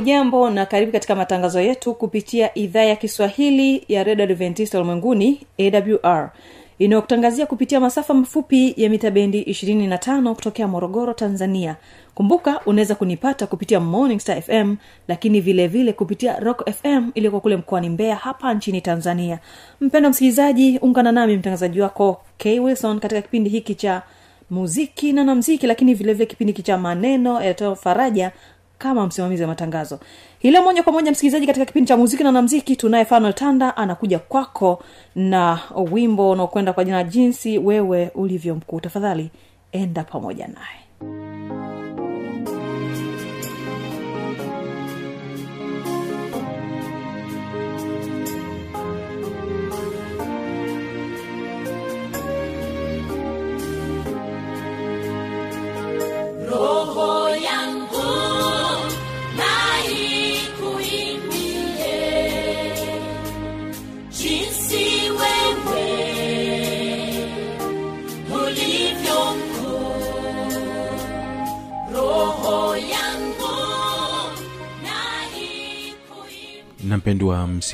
hujambo na karibu katika matangazo yetu kupitia idhaa ya kiswahili ya redio adventista ulimwenguni awr inayokutangazia kupitia masafa mafupi ya mita bendi 25 kutokea morogoro tanzania. Kumbuka unaweza kunipata kupitia morning star fm lakini vile vile kupitia rock fm iliyoko kule mkoani mbeya hapa nchini tanzania. Mpendo msikilizaji ungana nami mtangazaji wako k wilson katika kipindi hiki cha muziki na namziki lakini vile vile kipindi cha maneno yatoa faraja kama msimamizi wa matangazo. Hilo moja kwa moja msikilizaji katika kipindi cha muziki na namziki tunaye fanuel tanda anakuja kwako na wimbo unaokwenda kwa jina jinsi wewe ulivyo mkuu tafadhali enda pamoja naye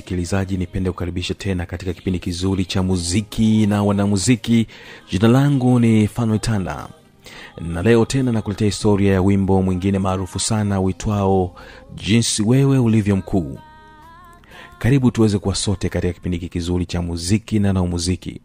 msikilizaji nipende kukaribisha tena katika kipindi kizuri cha muziki na wanamuziki. Jina langu ni fanuel na leo tena nakuletea historia ya wimbo mwingine maarufu sana uitwao jinsi wewe ulivyo mkuu. Karibu tuweze kuwa sote katika kipindi kizuri cha muziki na naumuziki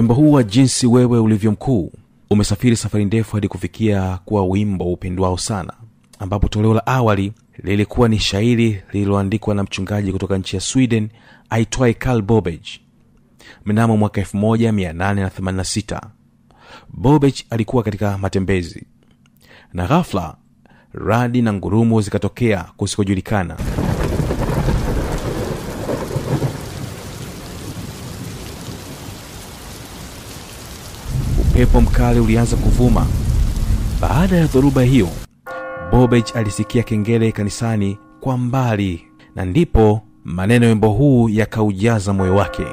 wimbo huu wa jinsi wewe ulivyo mkuu umesafiri safari ndefu hadi kufikia kuwa wimbo upendwao sana ambapo toleo la awali lilikuwa ni shairi lililoandikwa na mchungaji kutoka nchi ya sweden aitwaye karl bobeg mnamo mwaka 1886 bobeg alikuwa katika matembezi na ghafla radi na ngurumo zikatokea kusikojulikana upepo mkali ulianza kuvuma. Baada ya dhoruba hiyo bobej alisikia kengele kanisani kwa mbali na ndipo maneno wembo huu yakaujaza moyo wake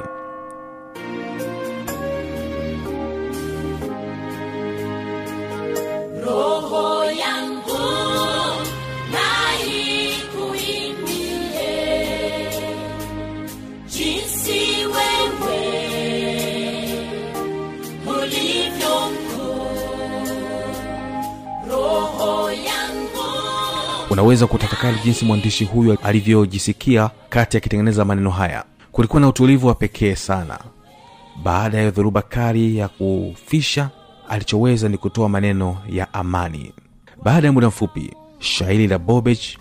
unaweza kutafakari jinsi mwandishi huyu alivyojisikia kati akitengeneza maneno haya. Kulikuwa na utulivu wa pekee sana. Baada ya dhoruba kali ya kufisha alichoweza ni kutoa maneno ya amani. Baada ya muda mfupi shairi la bobech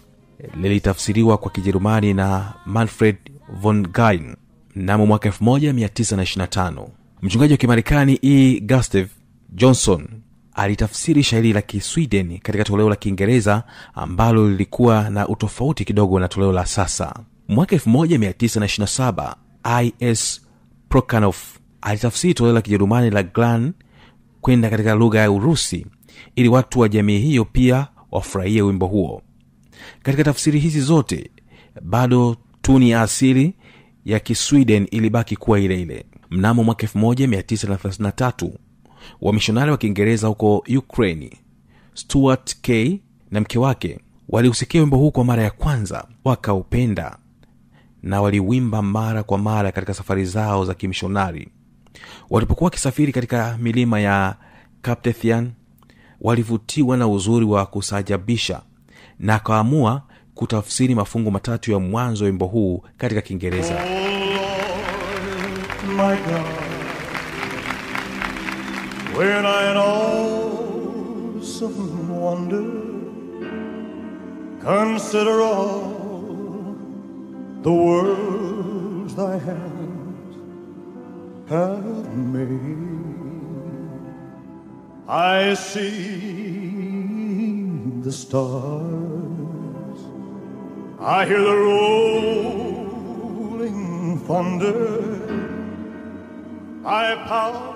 lilitafsiriwa kwa kijerumani na manfred von gain mnamo mwaka 1925 mchungaji wa kimarekani e. Gustav johnson alitafsiri shairi la kisweden katika toleo la kiingereza ambalo lilikuwa na utofauti kidogo na toleo la sasa. Mwaka 1927 is prokanof alitafsiri toleo la kijerumani la glan kwenda katika lugha ya urusi ili watu wa jamii hiyo pia wafurahie wimbo huo. Katika tafsiri hizi zote bado tuni ya asili ya kisweden ilibaki kuwa ile ile. Mnamo mwaka 1933 wamishonari wa kiingereza huko ukraini stuart k. na mke wake waliusikia wimbo huu kwa mara ya kwanza wakaupenda na waliwimba mara kwa mara katika safari zao za kimishonari. Walipokuwa wakisafiri katika milima ya captethian walivutiwa na uzuri wa kusajabisha na akaamua kutafsiri mafungu matatu ya mwanzo wa wimbo huu katika kiingereza. God, when I in awesome wonder consider all the worlds thy hands have made, I see the stars, I hear the rolling thunder. I power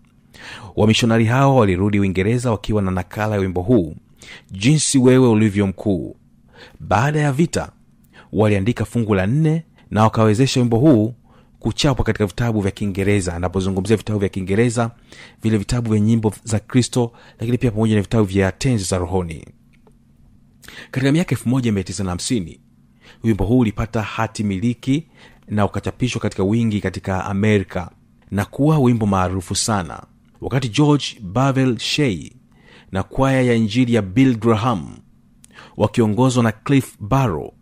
wamishonari hao walirudi uingereza wakiwa na nakala ya wimbo huu jinsi wewe ulivyo mkuu. Baada ya vita waliandika fungu la nne na wakawezesha wimbo huu kuchapwa katika vitabu vya kiingereza. Anapozungumzia vitabu vya kiingereza vile vitabu vya nyimbo za kristo lakini pia pamoja na vitabu vya tenzi za rohoni. Katika miaka 1950 wimbo huu ulipata hati miliki na ukachapishwa katika wingi katika amerika na kuwa wimbo maarufu sana wakati george bavel shey na kwaya ya injili ya bill graham wakiongozwa na cliff barrow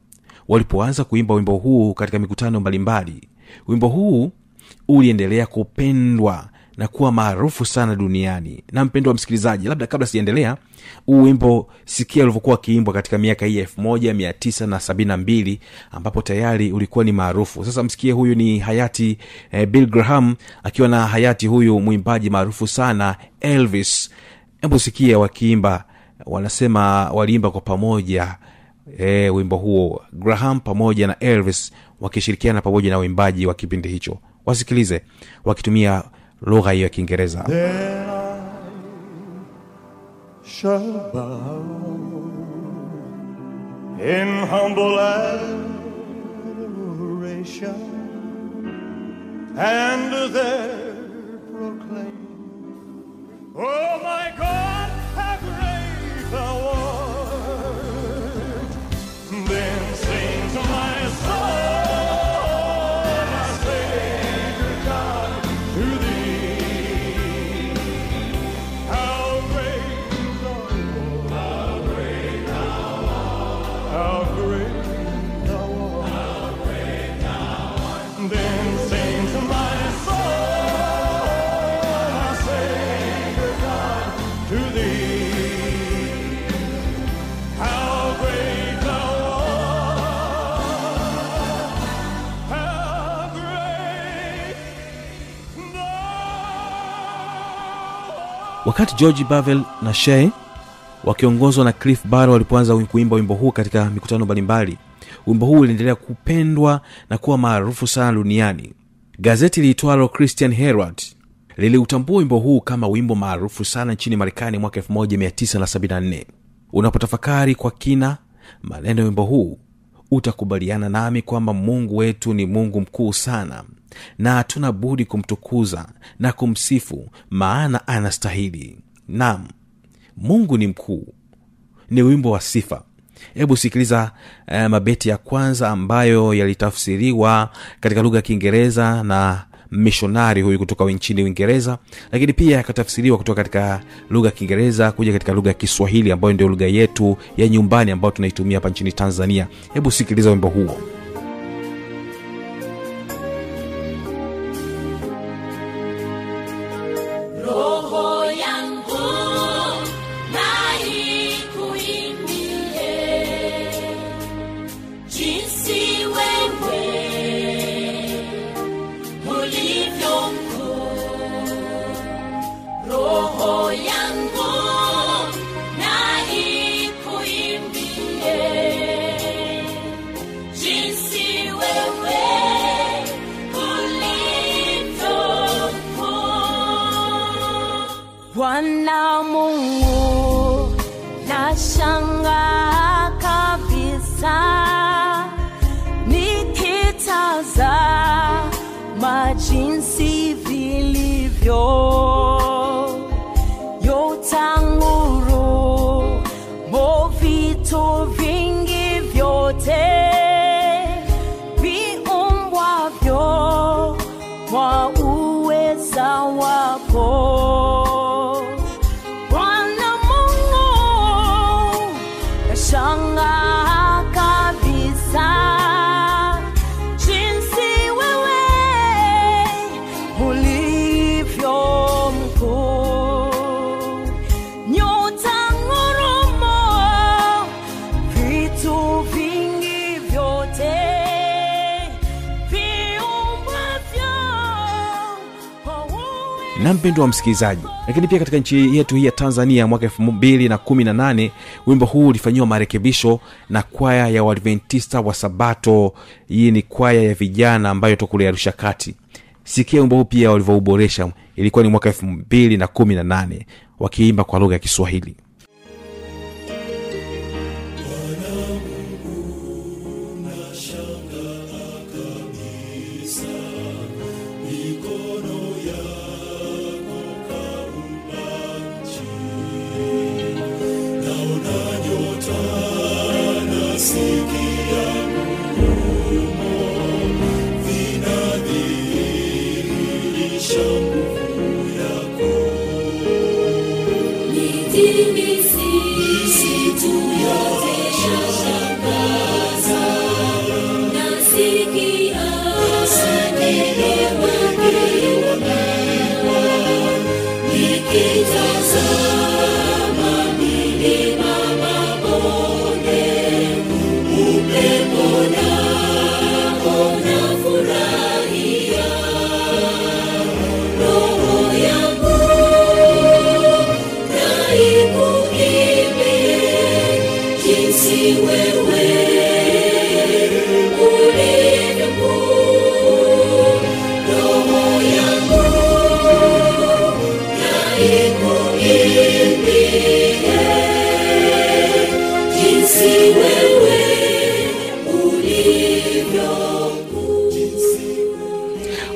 walipoanza kuimba wimbo huu katika mikutano mbalimbali wimbo huu uliendelea kupendwa na kuwa maarufu sana duniani. Na mpendo wa msikilizaji labda kabla sijaendelea huu wimbo sikia ulivyokuwa wakiimbwa katika miaka hii ya 1972 ambapo tayari ulikuwa ni maarufu. Sasa msikie huyu ni hayati eh, bill graham akiwa na hayati huyu mwimbaji maarufu sana elvis. Hebu sikia wakiimba wanasema waliimba kwa pamoja e, wimbo huo. Graham pamoja na elvis wakishirikiana pamoja na uimbaji wa kipindi hicho. Wasikilize wakitumia lugha hiyo ya kiingereza in humble adoration and there proclaim, Oh my God, how great thou art. Wakati george bavel na shey wakiongozwa na cliff bar walipoanza kuimba wimbo huu katika mikutano mbalimbali wimbo huu uliendelea kupendwa na kuwa maarufu sana duniani. Gazeti liitwalo christian herald liliutambua wimbo huu kama wimbo maarufu sana nchini marekani mwaka 1974 unapotafakari kwa kina maneno ya wimbo huu utakubaliana nami kwamba mungu wetu ni mungu mkuu sana na hatuna budi kumtukuza na kumsifu maana anastahili. Nam mungu ni mkuu ni wimbo wa sifa. Hebu sikiliza eh, mabeti ya kwanza ambayo yalitafsiriwa katika lugha ya kiingereza na mishonari huyu kutoka nchini uingereza lakini pia akatafsiriwa kutoka katika lugha ya kiingereza kuja katika lugha ya kiswahili ambayo ndio lugha yetu ya nyumbani ambayo tunaitumia hapa nchini tanzania. Hebu sikiliza wimbo huo mpendo wa msikilizaji lakini pia katika nchi yetu hii ya tanzania mwaka elfu mbili na kumi na nane wimbo huu ulifanyiwa marekebisho na kwaya ya uadventista wa sabato. Hii ni kwaya ya vijana ambayo tokule arusha kati. Sikia wimbo huu pia walivyouboresha ilikuwa ni mwaka elfu mbili na kumi na nane wakiimba kwa lugha ya kiswahili seeking.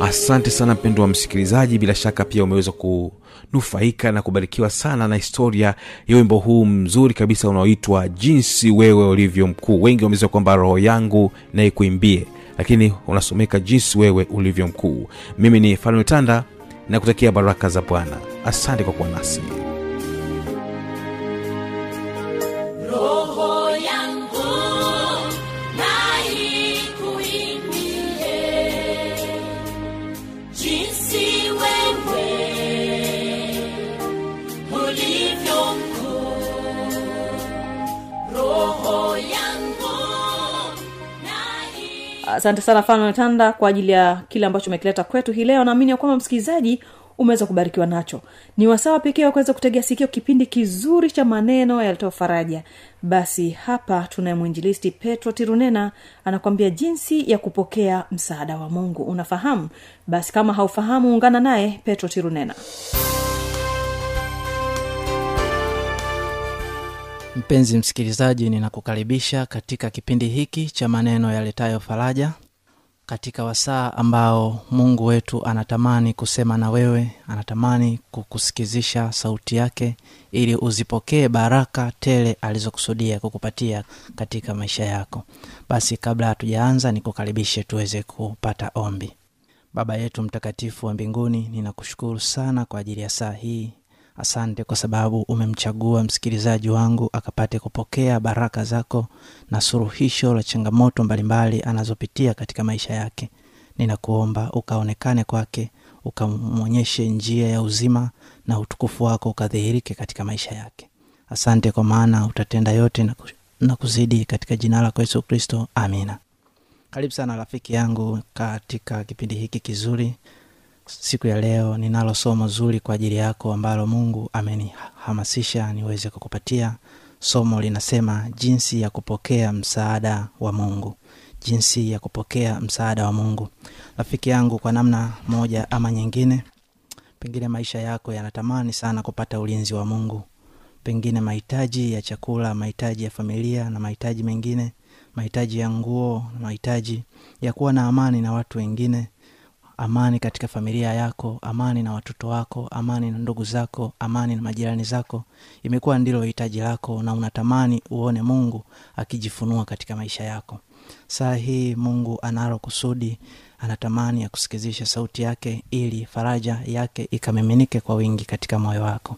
Asante sana mpendo wa msikilizaji bila shaka pia umeweza kunufaika na kubarikiwa sana na historia ya wimbo huu mzuri kabisa unaoitwa jinsi wewe ulivyo mkuu. Wengi wamesema kwamba roho yangu naikuimbie lakini unasomeka jinsi wewe ulivyo mkuu. Mimi ni falme tanda na kutakia baraka za bwana asante kwa kuwa nasi. Roho yangu na ikuimbie jinsi wewe ulivyo mkuu. Roho yangu na i- asante sana falme tanda kwa ajili ya kile ambacho umekileta kwetu hii leo. Naamini ya kwamba msikilizaji umeweza kubarikiwa nacho. Ni wasawa pekee wakuweza kutegea sikio kipindi kizuri cha maneno yalitoa faraja. Basi hapa tunaye mwinjilisti petro tirunena anakwambia jinsi ya kupokea msaada wa mungu. Unafahamu? Basi kama haufahamu ungana naye petro tirunena. Mpenzi msikilizaji ninakukaribisha katika kipindi hiki cha maneno yaletayo faraja katika wasaa ambao mungu wetu anatamani kusema na wewe anatamani kukusikizisha sauti yake ili uzipokee baraka tele alizokusudia kukupatia katika maisha yako. Basi kabla hatujaanza nikukaribishe tuweze kupata ombi. Baba yetu mtakatifu wa mbinguni ninakushukuru sana kwa ajili ya saa hii asante kwa sababu umemchagua msikilizaji wangu akapate kupokea baraka zako na suruhisho la changamoto mbalimbali anazopitia katika maisha yake. Ninakuomba ukaonekane kwake ukamwonyeshe njia ya uzima na utukufu wako ukadhihirike katika maisha yake. Asante kwa maana utatenda yote na kuzidi katika jina lako yesu kristo. Amina. Karibu sana rafiki yangu katika kipindi hiki kizuri siku ya leo ninalo somo zuri kwa ajili yako ambalo mungu amenihamasisha niweze kukupatia. Somo linasema jinsi ya kupokea msaada wa mungu. Jinsi ya kupokea msaada wa mungu. Rafiki yangu kwa namna moja ama nyingine pengine maisha yako yanatamani sana kupata ulinzi wa mungu. Pengine mahitaji ya chakula mahitaji ya familia na mahitaji mengine mahitaji ya nguo mahitaji ya kuwa na amani na watu wengine amani katika familia yako amani na watoto wako amani na ndugu zako amani na majirani zako. Imekuwa ndilo hitaji lako na unatamani uone mungu akijifunua katika maisha yako. Saa hii mungu analo kusudi anatamani ya kusikizisha sauti yake ili faraja yake ikamiminike kwa wingi katika moyo wako.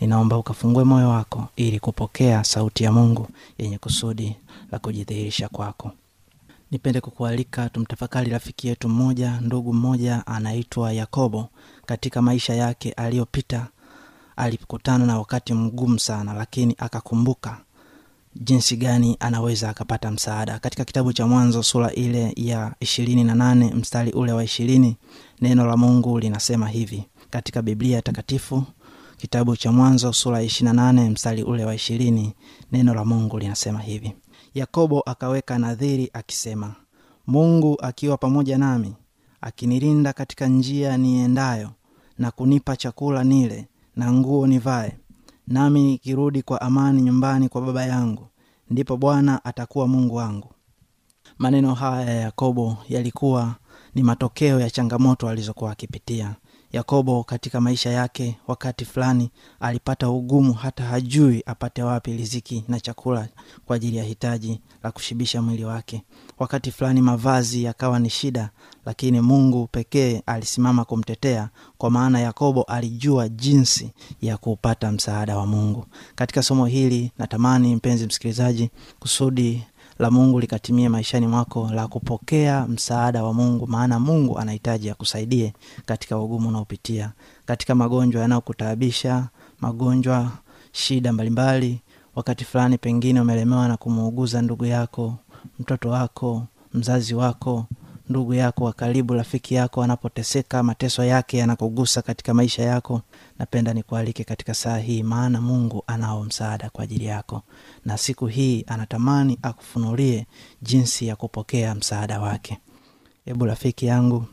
Ninaomba ukafungue moyo wako ili kupokea sauti ya mungu yenye kusudi la kujidhihirisha kwako nipende kukualika tumtafakari rafiki yetu mmoja ndugu mmoja anaitwa yakobo katika maisha yake aliyopita alikutana na wakati mgumu sana lakini akakumbuka jinsi gani anaweza akapata msaada. Katika kitabu cha mwanzo sura ile ya ishirini na nane mstari ule wa ishirini neno la mungu linasema hivi. Katika biblia takatifu kitabu cha mwanzo sura ya na nane mstari ule wa ishirini neno la mungu linasema hivi yakobo akaweka nadhiri akisema mungu akiwa pamoja nami akinilinda katika njia niendayo na kunipa chakula nile na nguo nivae nami nikirudi kwa amani nyumbani kwa baba yangu ndipo bwana atakuwa mungu wangu. Maneno haya ya yakobo yalikuwa ni matokeo ya changamoto alizokuwa akipitia yakobo katika maisha yake wakati fulani alipata ugumu hata hajui apate wapi riziki na chakula kwa ajili ya hitaji la kushibisha mwili wake. Wakati fulani mavazi yakawa ni shida lakini mungu pekee alisimama kumtetea kwa maana yakobo alijua jinsi ya kuupata msaada wa mungu. Katika somo hili natamani mpenzi msikilizaji kusudi la mungu likatimie maishani mwako la kupokea msaada wa mungu maana mungu anahitaji akusaidie katika ugumu unaopitia katika magonjwa yanayokutaabisha magonjwa shida mbalimbali. Wakati fulani pengine umelemewa na kumuuguza ndugu yako mtoto wako mzazi wako ndugu yako wa karibu rafiki yako anapoteseka mateso yake yanakugusa katika maisha yako napenda nikualike katika saa hii maana mungu anao msaada kwa ajili yako. Na siku hii anatamani akufunulie jinsi ya kupokea msaada wake. Hebu rafiki yangu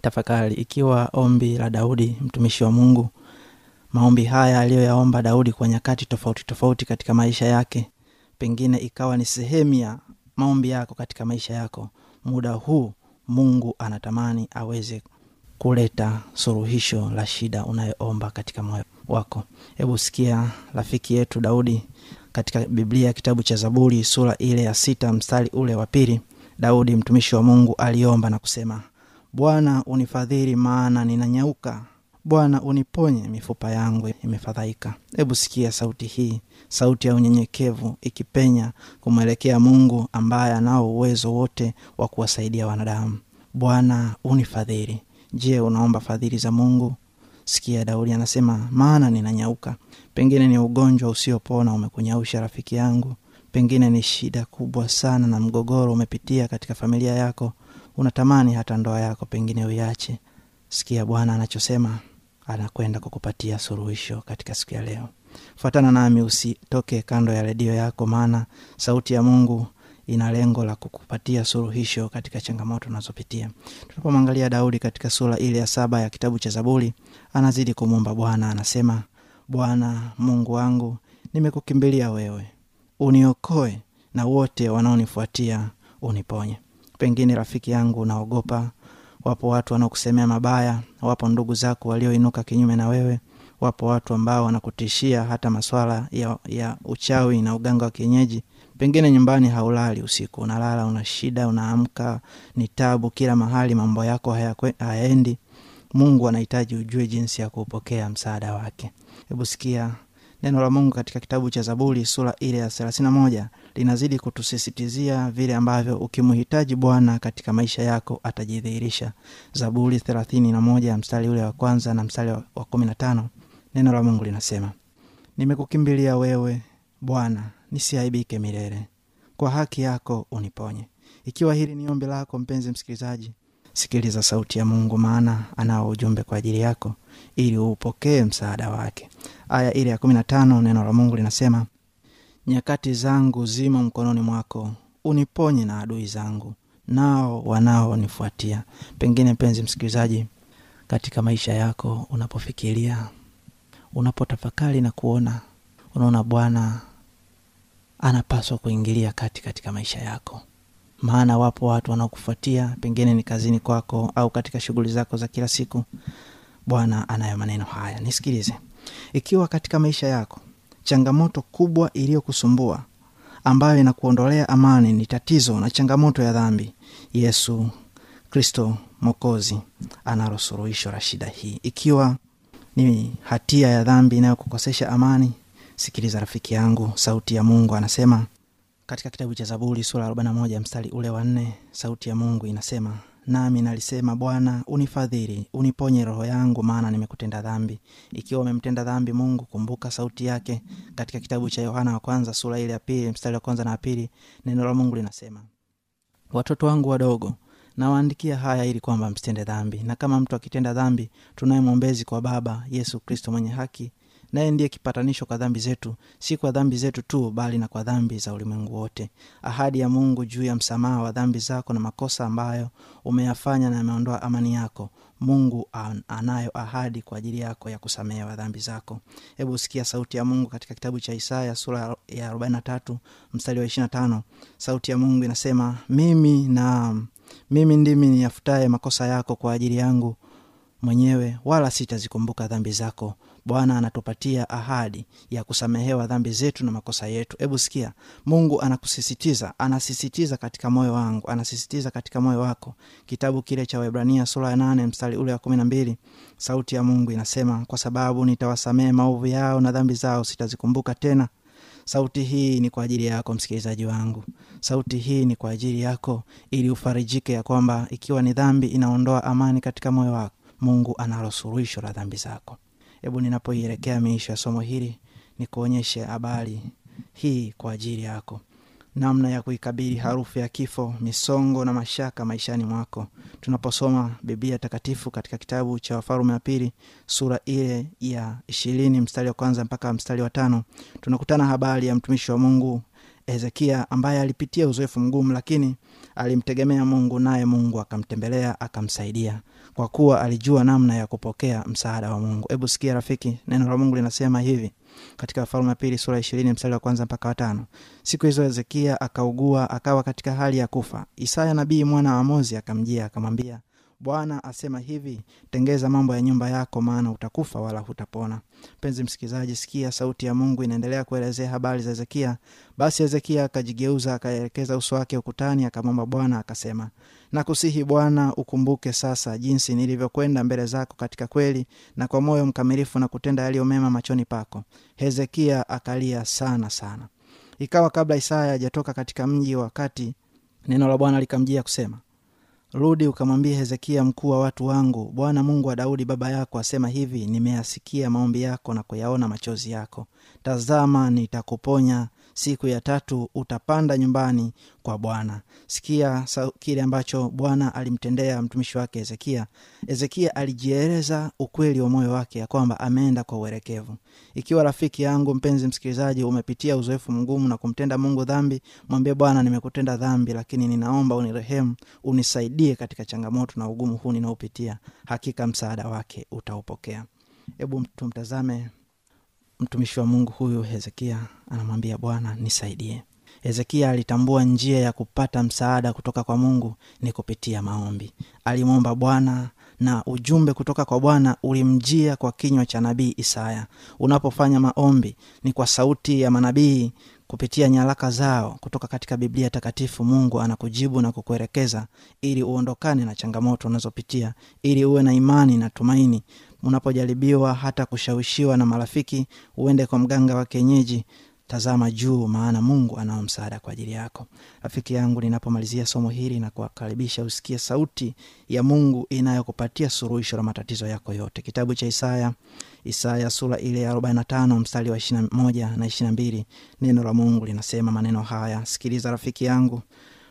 tafakari ikiwa ombi la daudi mtumishi wa mungu maombi haya aliyoyaomba daudi kwa nyakati tofauti tofauti katika maisha yake pengine ikawa ni sehemu ya maombi yako katika maisha yako muda huu mungu anatamani aweze kuleta suluhisho la shida unayoomba katika moyo wako. Hebu sikia rafiki yetu daudi katika biblia kitabu cha zaburi sura ile ya sita mstari ule wa pili. Daudi mtumishi wa mungu aliomba na kusema bwana unifadhili maana ninanyauka bwana uniponye mifupa yangu imefadhaika. Hebu sikia sauti hii sauti ya unyenyekevu ikipenya kumwelekea mungu ambaye anao uwezo wote wa kuwasaidia wanadamu. Bwana unifadhili. Je unaomba fadhili za mungu? Sikia daudi anasema maana ninanyauka. Pengine ni ugonjwa usiopona umekunyausha rafiki yangu. Pengine ni shida kubwa sana na mgogoro umepitia katika familia yako. Unatamani hata ndoa yako pengine uiache. Sikia bwana anachosema anakwenda kukupatia suluhisho katika siku ya leo. Fuatana nami usitoke kando ya redio yako maana sauti ya mungu ina lengo la kukupatia suluhisho katika changamoto unazopitia. Tunapomwangalia daudi katika sura ile ya saba ya kitabu cha zaburi anazidi kumwomba bwana anasema bwana mungu wangu nimekukimbilia wewe. Uniokoe na wote wanaonifuatia uniponye. Pengine rafiki yangu unaogopa wapo watu wanaokusemea mabaya wapo ndugu zako walioinuka kinyume na wewe wapo watu ambao wanakutishia hata maswala ya, ya uchawi na uganga wa kienyeji. Pengine nyumbani haulali usiku unalala una shida unaamka ni tabu kila mahali mambo yako hayaendi. Mungu anahitaji ujue jinsi ya kuupokea msaada wake. Hebu sikia neno la mungu katika kitabu cha zaburi sura ile ya thelathini moja linazidi kutusisitizia vile ambavyo ukimhitaji bwana katika maisha yako atajidhihirisha. Zaburi thelathini na moja mstari ule wa kwanza na mstari wa kumi na tano neno la mungu linasema nimekukimbilia wewe bwana nisiaibike milele. Kwa haki yako uniponye. Ikiwa hili ni ombi lako mpenzi msikilizaji sikiliza sauti ya mungu maana anao ujumbe kwa ajili yako ili uupokee msaada wake aya ile ya kumi na tano neno la mungu linasema nyakati zangu zimo mkononi mwako uniponye na adui zangu nao wanaonifuatia. Pengine mpenzi msikilizaji katika maisha yako unapofikiria unapotafakari na kuona unaona bwana anapaswa kuingilia kati katika maisha yako. Maana wapo watu wanaokufuatia pengine ni kazini kwako au katika shughuli zako za kila siku bwana anayo maneno haya. Nisikilize ikiwa katika maisha yako changamoto kubwa iliyokusumbua ambayo inakuondolea amani ni tatizo na changamoto ya dhambi yesu kristo mokozi analo suluhisho la shida hii. Ikiwa ni hatia ya dhambi inayokukosesha amani sikiliza rafiki yangu sauti ya mungu anasema katika kitabu cha zaburi sura 41 mstari ule wa sauti ya mungu inasema nami nalisema bwana unifadhili uniponye roho yangu maana nimekutenda dhambi. Ikiwa umemtenda dhambi mungu kumbuka sauti yake katika kitabu cha yohana wa kwanza sura ile ya pili mstari wa kwanza na pili neno la mungu linasema watoto wangu wadogo nawaandikia haya ili kwamba msitende dhambi. Na kama mtu akitenda dhambi tunaye mwombezi kwa baba yesu kristo mwenye haki naye ndiye kipatanisho kwa dhambi zetu si kwa dhambi zetu tu bali na kwa dhambi za ulimwengu wote. Ahadi ya mungu juu ya msamaha wa dhambi zako na makosa ambayo umeyafanya na yameondoa amani yako mungu anayo ahadi kwa ajili yako ya kusamehewa dhambi zako. Hebu sikia sauti ya mungu katika kitabu cha isaya sura ya 43 mstari wa 25 sauti ya mungu inasema mimi na mimi ndimi niyafutaye makosa yako kwa ajili yangu mwenyewe wala sitazikumbuka dhambi zako bwana anatupatia ahadi ya kusamehewa dhambi zetu na makosa yetu. Hebu sikia mungu anakusisitiza anasisitiza katika moyo wangu anasisitiza katika moyo wako. Kitabu kile cha webrania sura ya nane mstari ule wa kumi na mbili sauti ya mungu inasema kwa sababu nitawasamehe maovu yao na dhambi zao sitazikumbuka tena. Sauti hii ni kwa ajili yako msikilizaji wangu. Sauti hii ni kwa ajili yako ili ufarijike ya kwamba ikiwa ni dhambi inaondoa amani katika moyo wako. Mungu analo suluhisho la dhambi zako hebu ninapoielekea miisho ya somo hili nikuonyeshe habari hii kwa ajili yako. Namna ya kuikabili harufu ya kifo misongo na mashaka maishani mwako. Tunaposoma biblia takatifu katika kitabu cha wafalume wa pili sura ile ya ishirini mstari wa kwanza mpaka mstari wa tano tunakutana habari ya mtumishi wa mungu hezekia ambaye alipitia uzoefu mgumu lakini alimtegemea mungu naye mungu akamtembelea akamsaidia kwa kuwa alijua namna ya kupokea msaada wa mungu. Hebu sikia rafiki neno la mungu linasema hivi katika falme ya pili sura ishirini mstari wa kwanza mpaka watano siku hizo hezekia akaugua akawa katika hali ya kufa. Isaya nabii mwana wa amozi akamjia akamwambia bwana asema hivi tengeza mambo ya nyumba yako maana utakufa wala hutapona. Mpenzi msikilizaji sikia sauti ya mungu inaendelea kuelezea habari za hezekia. Basi hezekia akajigeuza akaelekeza uso wake ukutani akamwomba bwana akasema nakusihi bwana ukumbuke sasa jinsi nilivyokwenda mbele zako katika kweli na kwa moyo mkamilifu na kutenda yaliyo mema machoni pako. Hezekia akalia sana sana. Ikawa kabla isaya hajatoka katika mji wakati neno la bwana likamjia kusema rudi ukamwambia hezekia mkuu wa watu wangu bwana mungu wa daudi baba yako asema hivi nimeyasikia maombi yako na kuyaona machozi yako. Tazama nitakuponya siku ya tatu utapanda nyumbani kwa bwana. Sikia kile ambacho bwana alimtendea mtumishi wake hezekia. Hezekia alijieleza ukweli wa moyo wake ya kwamba ameenda kwa uelekevu ikiwa rafiki yangu mpenzi msikilizaji umepitia uzoefu mgumu na kumtenda mungu dhambi mwambie bwana nimekutenda dhambi lakini ninaomba unirehemu unisaidie katika changamoto na ugumu huu ninaopitia. Hakika msaada wake utaupokea. Hebu tumtazame mtumishi wa mungu huyu hezekia anamwambia bwana nisaidie. Hezekia alitambua njia ya kupata msaada kutoka kwa mungu ni kupitia maombi. Alimwomba bwana na ujumbe kutoka kwa bwana ulimjia kwa kinywa cha nabii isaya. Unapofanya maombi ni kwa sauti ya manabii kupitia nyaraka zao kutoka katika biblia takatifu. Mungu anakujibu na kukuelekeza ili uondokane na changamoto unazopitia ili uwe na imani na tumaini unapojaribiwa hata kushawishiwa na marafiki uende kwa mganga wa kienyeji. Tazama juu maana mungu anao msaada kwa ajili yako. Rafiki yangu ninapomalizia somo hili na kuwakaribisha usikie sauti ya mungu inayokupatia suruhisho la matatizo yako yote. Kitabu cha isaya isaya sura ile ya 45 mstari wa 21 na 22 neno la mungu linasema maneno haya. Sikiliza rafiki yangu.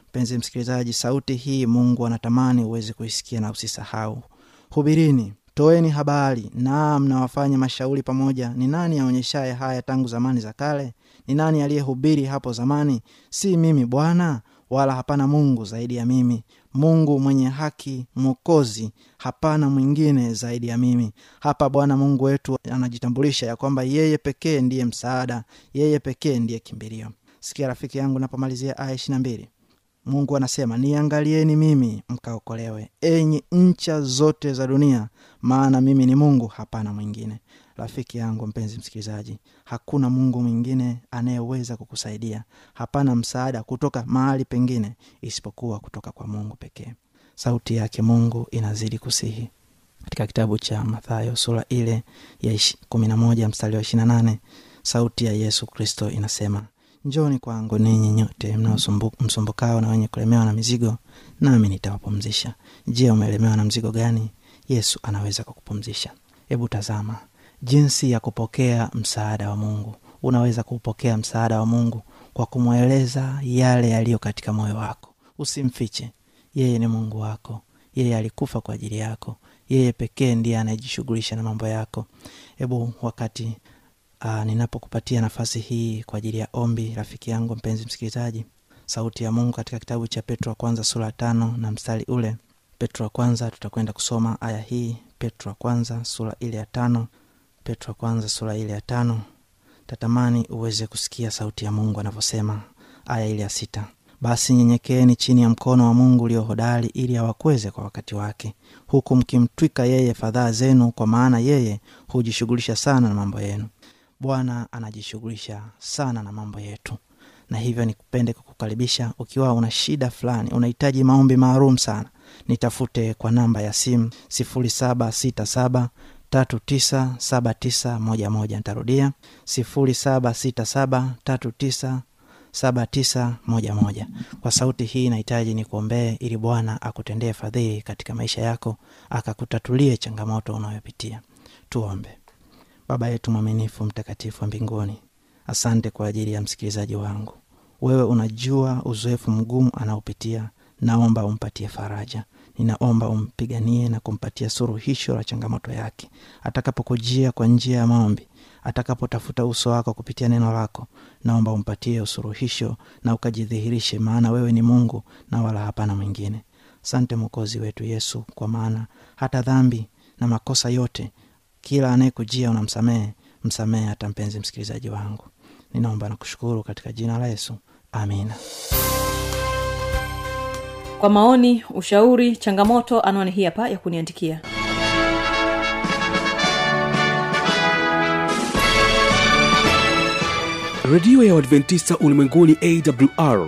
Mpenzi msikilizaji sauti hii mungu anatamani uweze kuisikia na usisahau. Hubirini toeni habari naam na wafanye mashauri pamoja. Ni nani aonyeshaye haya tangu zamani za kale? Ni nani aliyehubiri hapo zamani? Si mimi bwana wala hapana mungu zaidi ya mimi. Mungu mwenye haki mwokozi hapana mwingine zaidi ya mimi. Hapa bwana mungu wetu anajitambulisha ya kwamba yeye pekee ndiye msaada yeye pekee ndiye kimbilio. Sikia rafiki yangu napomalizia aya ishina mbili mungu anasema niangalieni mimi mkaokolewe. Enyi ncha zote za dunia maana mimi ni mungu hapana mwingine. Rafiki yangu mpenzi msikilizaji hakuna mungu mwingine anayeweza kukusaidia. Hapana msaada kutoka mahali pengine isipokuwa kutoka kwa mungu pekee. Sauti yake mungu inazidi kusihi. Katika kitabu cha mathayo sura ile ya kumi na moja mstari wa ishirina nane sauti ya yesu kristo inasema njoni kwangu ninyi nyote mnaomsumbukao na wenye kulemewa na mizigo nami nitawapumzisha. Je umelemewa na mzigo gani? Yesu anaweza kukupumzisha. Hebu tazama jinsi ya kupokea msaada wa mungu. Unaweza kupokea msaada wa mungu kwa kumweleza yale yaliyo katika moyo wako. Usimfiche. Yeye ni mungu wako. Yeye alikufa kwa ajili yako. Yeye pekee ndiye anayejishughulisha na mambo yako. Hebu wakati uh, ninapokupatia nafasi hii kwa ajili ya ombi rafiki yangu mpenzi msikilizaji sauti ya mungu katika kitabu cha petro wa kwanza sura ya tano na mstari ule. Petro wa kwanza tutakwenda kusoma aya hii. Petro wa kwanza sura ile ya tano. Petro wa kwanza sura ile ya tano. Tatamani uweze kusikia sauti ya mungu anavyosema. Aya ile ya sita. Basi nyenyekeeni chini ya mkono wa mungu ulio hodari ili awakweze kwa wakati wake. Huku mkimtwika yeye fadhaa zenu kwa maana yeye hujishughulisha sana na mambo yenu bwana anajishughulisha sana na mambo yetu. Na hivyo nikupende kukukaribisha ukiwa una shida fulani unahitaji maombi maalum sana nitafute kwa namba ya simu 767 397911 ntarudia 767 397911 kwa sauti hii nahitaji nikuombee ili bwana akutendee fadhili katika maisha yako akakutatulie changamoto unayopitia. Tuombe baba yetu mwaminifu mtakatifu wa mbinguni asante kwa ajili ya msikilizaji wangu. Wewe unajua uzoefu mgumu anaopitia naomba umpatie faraja. Ninaomba umpiganie na kumpatia suruhisho la changamoto yake. Atakapokujia kwa njia ya maombi atakapotafuta uso wako kupitia neno lako naomba umpatie usuruhisho na ukajidhihirishe maana wewe ni mungu na wala hapana mwingine. Sante mwokozi wetu yesu kwa maana hata dhambi na makosa yote kila anayekujia unamsamehe msamehe hata mpenzi msikilizaji wangu. Ninaomba na kushukuru katika jina la yesu. Amina. Kwa maoni ushauri changamoto anwani hii hapa ya kuniandikia. Redio ya uadventista ulimwenguni awr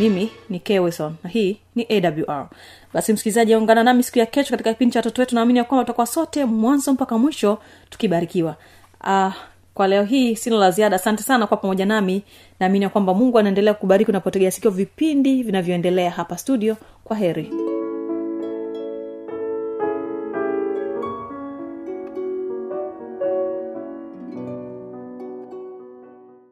mimi ni kwson na hii ni awr basi msikilizaji aungana nami siku ya kesho katika kipindi cha watoto wetu. Naamini ya kwamba tutakuwa sote mwanzo mpaka mwisho tukibarikiwa. Uh, kwa leo hii sina la ziada. Asante sana kwa pamoja nami. Naamini ya kwamba mungu anaendelea kubariki unapotegea sikio vipindi vinavyoendelea hapa studio. Kwa heri